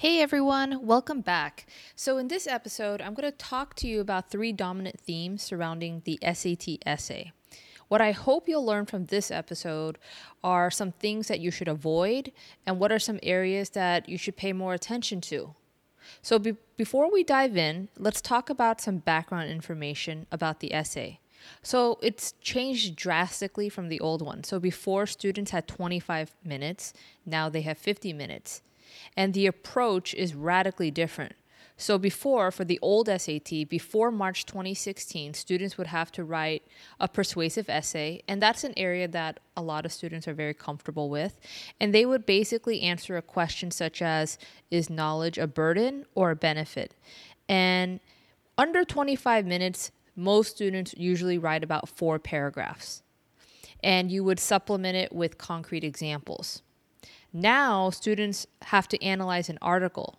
Hey everyone, welcome back. So, in this episode, I'm going to talk to you about three dominant themes surrounding the SAT essay. What I hope you'll learn from this episode are some things that you should avoid, and what are some areas that you should pay more attention to. So, be- before we dive in, let's talk about some background information about the essay. So, it's changed drastically from the old one. So, before students had 25 minutes, now they have 50 minutes and the approach is radically different. So before, for the old SAT, before March 2016, students would have to write a persuasive essay, and that's an area that a lot of students are very comfortable with. And they would basically answer a question such as Is knowledge a burden or a benefit? And under 25 minutes, most students usually write about four paragraphs. And you would supplement it with concrete examples. Now, students have to analyze an article.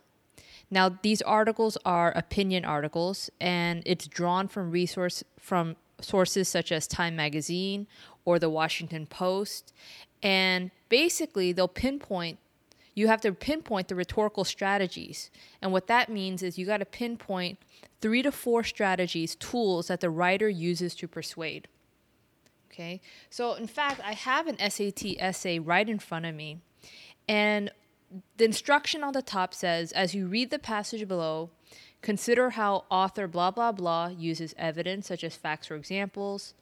Now, these articles are opinion articles, and it's drawn from resource from sources such as Time Magazine or the Washington Post. And basically, they'll pinpoint. You have to pinpoint the rhetorical strategies. And what that means is you got to pinpoint three to four strategies, tools that the writer uses to persuade. Okay, so in fact, I have an SAT essay right in front of me and the instruction on the top says as you read the passage below, consider how author blah blah blah uses evidence such as facts or examples,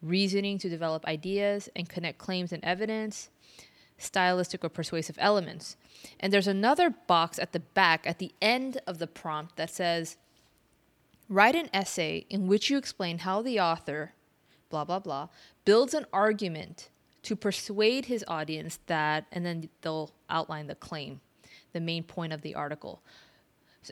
reasoning to develop ideas and connect claims and evidence, stylistic or persuasive elements. And there's another box at the back at the end of the prompt that says write an essay in which you explain how the author blah blah blah builds an argument to persuade his audience that, and then they'll outline the claim, the main point of the article.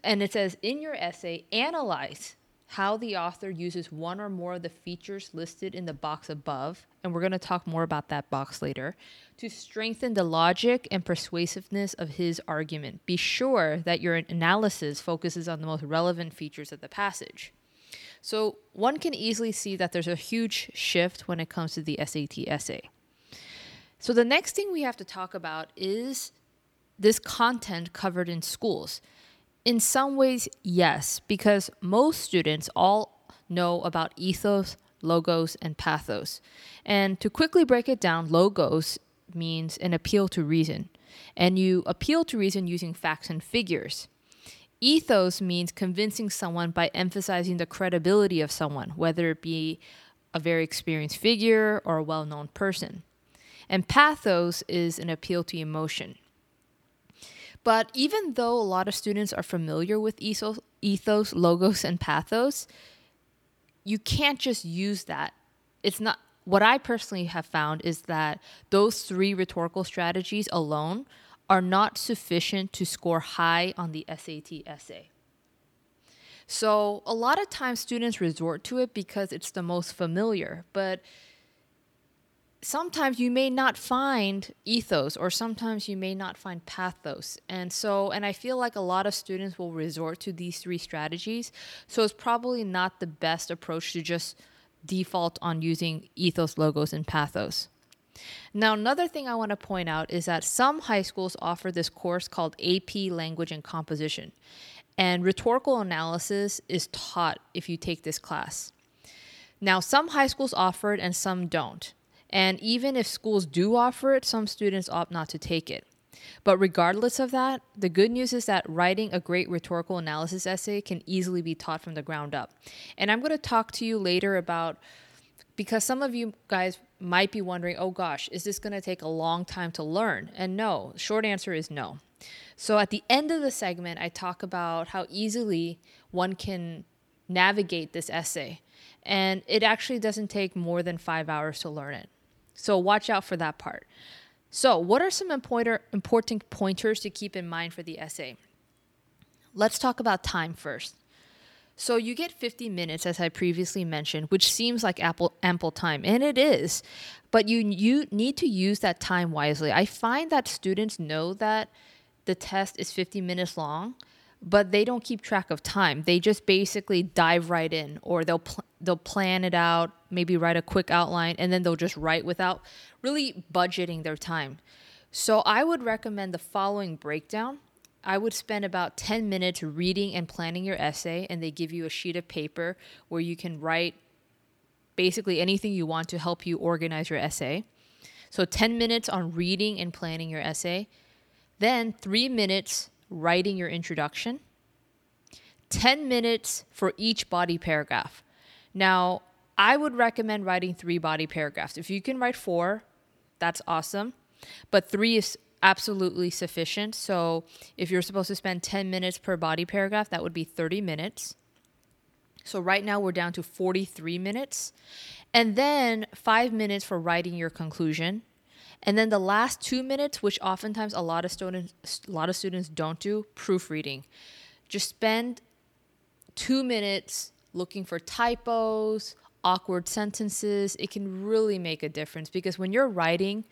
And it says in your essay, analyze how the author uses one or more of the features listed in the box above, and we're going to talk more about that box later, to strengthen the logic and persuasiveness of his argument. Be sure that your analysis focuses on the most relevant features of the passage. So, one can easily see that there's a huge shift when it comes to the SAT essay. So the next thing we have to talk about is this content covered in schools. In some ways, yes, because most students all know about ethos, logos, and pathos. And to quickly break it down, logos means an appeal to reason, and you appeal to reason using facts and figures. Ethos means convincing someone by emphasizing the credibility of someone, whether it be a very experienced figure or a well known person. And pathos is an appeal to emotion. But even though a lot of students are familiar with ethos, ethos, logos, and pathos, you can't just use that. It's not what I personally have found is that those three rhetorical strategies alone are not sufficient to score high on the SAT essay. So, a lot of times students resort to it because it's the most familiar, but sometimes you may not find ethos or sometimes you may not find pathos. And so and i feel like a lot of students will resort to these three strategies. So it's probably not the best approach to just default on using ethos logos and pathos. Now another thing i want to point out is that some high schools offer this course called ap language and composition. And rhetorical analysis is taught if you take this class. Now some high schools offer it and some don't and even if schools do offer it, some students opt not to take it. But regardless of that, the good news is that writing a great rhetorical analysis essay can easily be taught from the ground up. And I'm going to talk to you later about because some of you guys might be wondering, oh gosh, is this going to take a long time to learn? And no, short answer is no. So at the end of the segment, I talk about how easily one can navigate this essay. And it actually doesn't take more than five hours to learn it. So watch out for that part. So, what are some important pointers to keep in mind for the essay? Let's talk about time first. So, you get 50 minutes, as I previously mentioned, which seems like ample, ample time, and it is, but you, you need to use that time wisely. I find that students know that the test is 50 minutes long, but they don't keep track of time. They just basically dive right in, or they'll pl- they'll plan it out, maybe write a quick outline, and then they'll just write without really budgeting their time. So I would recommend the following breakdown I would spend about 10 minutes reading and planning your essay, and they give you a sheet of paper where you can write basically anything you want to help you organize your essay. So 10 minutes on reading and planning your essay, then three minutes writing your introduction, 10 minutes for each body paragraph. Now, I would recommend writing three body paragraphs. If you can write four, that's awesome. But three is absolutely sufficient. So if you're supposed to spend 10 minutes per body paragraph, that would be 30 minutes. So right now we're down to 43 minutes. And then five minutes for writing your conclusion. And then the last two minutes, which oftentimes a lot of students a lot of students don't do, proofreading. Just spend two minutes looking for typos, awkward sentences. It can really make a difference because when you're writing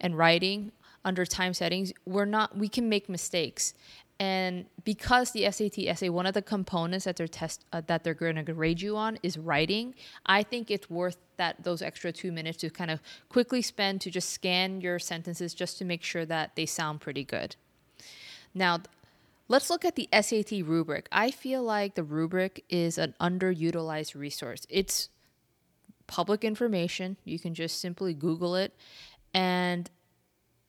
and writing under time settings, we're not we can make mistakes. And because the SAT essay, one of the components that they're test uh, that they're going to grade you on is writing, I think it's worth that those extra two minutes to kind of quickly spend to just scan your sentences just to make sure that they sound pretty good. Now, let's look at the SAT rubric. I feel like the rubric is an underutilized resource. It's public information. You can just simply Google it, and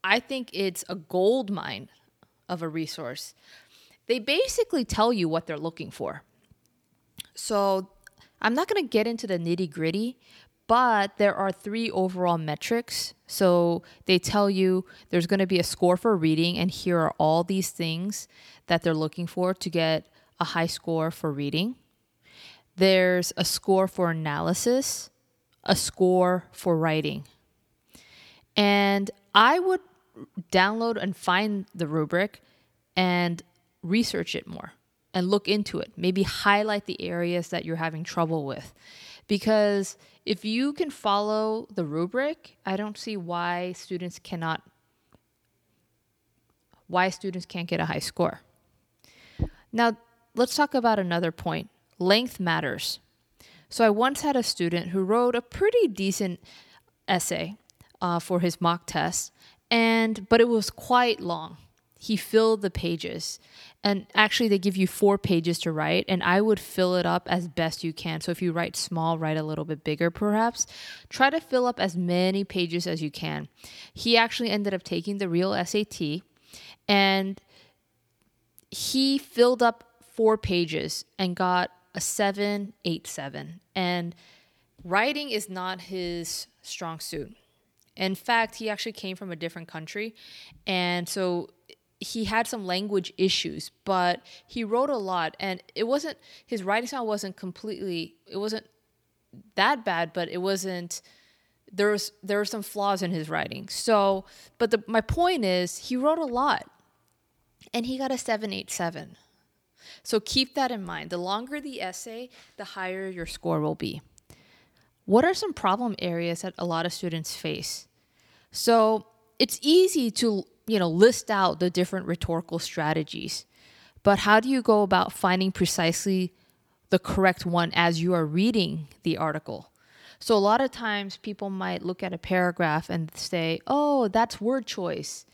I think it's a gold mine of a resource. They basically tell you what they're looking for. So I'm not going to get into the nitty gritty, but there are three overall metrics. So they tell you there's going to be a score for reading, and here are all these things that they're looking for to get a high score for reading. There's a score for analysis, a score for writing. And I would download and find the rubric and research it more and look into it. Maybe highlight the areas that you're having trouble with. Because if you can follow the rubric, I don't see why students cannot why students can't get a high score. Now, let's talk about another point. Length matters. So I once had a student who wrote a pretty decent essay uh, for his mock test, and but it was quite long. He filled the pages. And actually they give you four pages to write and i would fill it up as best you can. So if you write small write a little bit bigger perhaps. Try to fill up as many pages as you can. He actually ended up taking the real sat and he filled up four pages and got a 787 and writing is not his strong suit in fact, he actually came from a different country. And so he had some language issues, but he wrote a lot. And it wasn't, his writing style wasn't completely, it wasn't that bad, but it wasn't, there was, there were some flaws in his writing. So, but the, my point is, he wrote a lot and he got a 787. So keep that in mind. The longer the essay, the higher your score will be. What are some problem areas that a lot of students face? So it's easy to you know list out the different rhetorical strategies, but how do you go about finding precisely the correct one as you are reading the article? So a lot of times people might look at a paragraph and say, "Oh, that's word choice,"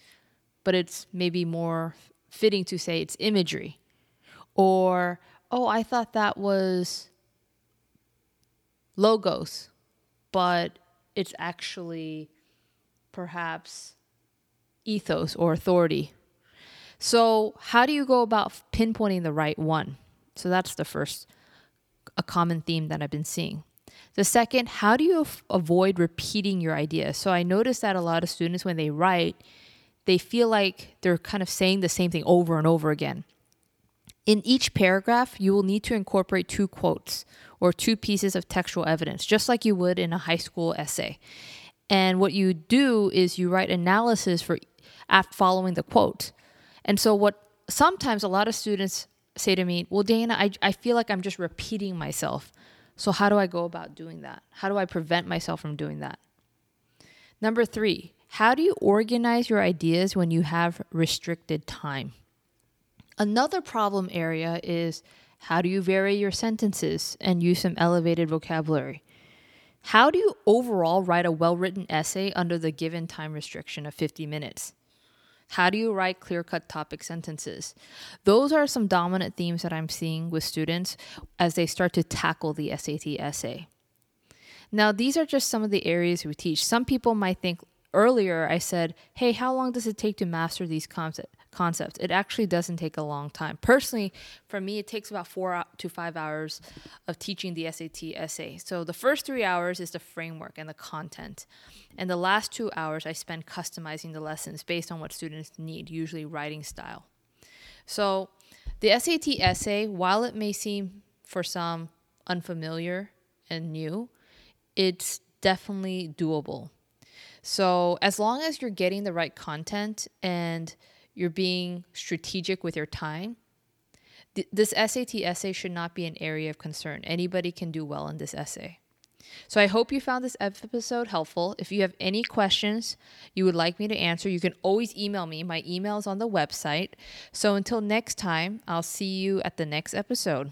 but it's maybe more fitting to say it's imagery, or "Oh, I thought that was." Logos, but it's actually perhaps ethos or authority. So, how do you go about pinpointing the right one? So, that's the first, a common theme that I've been seeing. The second, how do you f- avoid repeating your idea? So, I notice that a lot of students, when they write, they feel like they're kind of saying the same thing over and over again. In each paragraph, you will need to incorporate two quotes or two pieces of textual evidence, just like you would in a high school essay. And what you do is you write analysis for following the quote. And so what sometimes a lot of students say to me, "Well, Dana, I I feel like I'm just repeating myself. So how do I go about doing that? How do I prevent myself from doing that?" Number 3, how do you organize your ideas when you have restricted time? Another problem area is how do you vary your sentences and use some elevated vocabulary? How do you overall write a well written essay under the given time restriction of 50 minutes? How do you write clear cut topic sentences? Those are some dominant themes that I'm seeing with students as they start to tackle the SAT essay. Now, these are just some of the areas we teach. Some people might think earlier I said, hey, how long does it take to master these concepts? Concepts. It actually doesn't take a long time. Personally, for me, it takes about four to five hours of teaching the SAT essay. So the first three hours is the framework and the content. And the last two hours, I spend customizing the lessons based on what students need, usually writing style. So the SAT essay, while it may seem for some unfamiliar and new, it's definitely doable. So, as long as you're getting the right content and you're being strategic with your time, th- this SAT essay should not be an area of concern. Anybody can do well in this essay. So, I hope you found this episode helpful. If you have any questions you would like me to answer, you can always email me. My email is on the website. So, until next time, I'll see you at the next episode.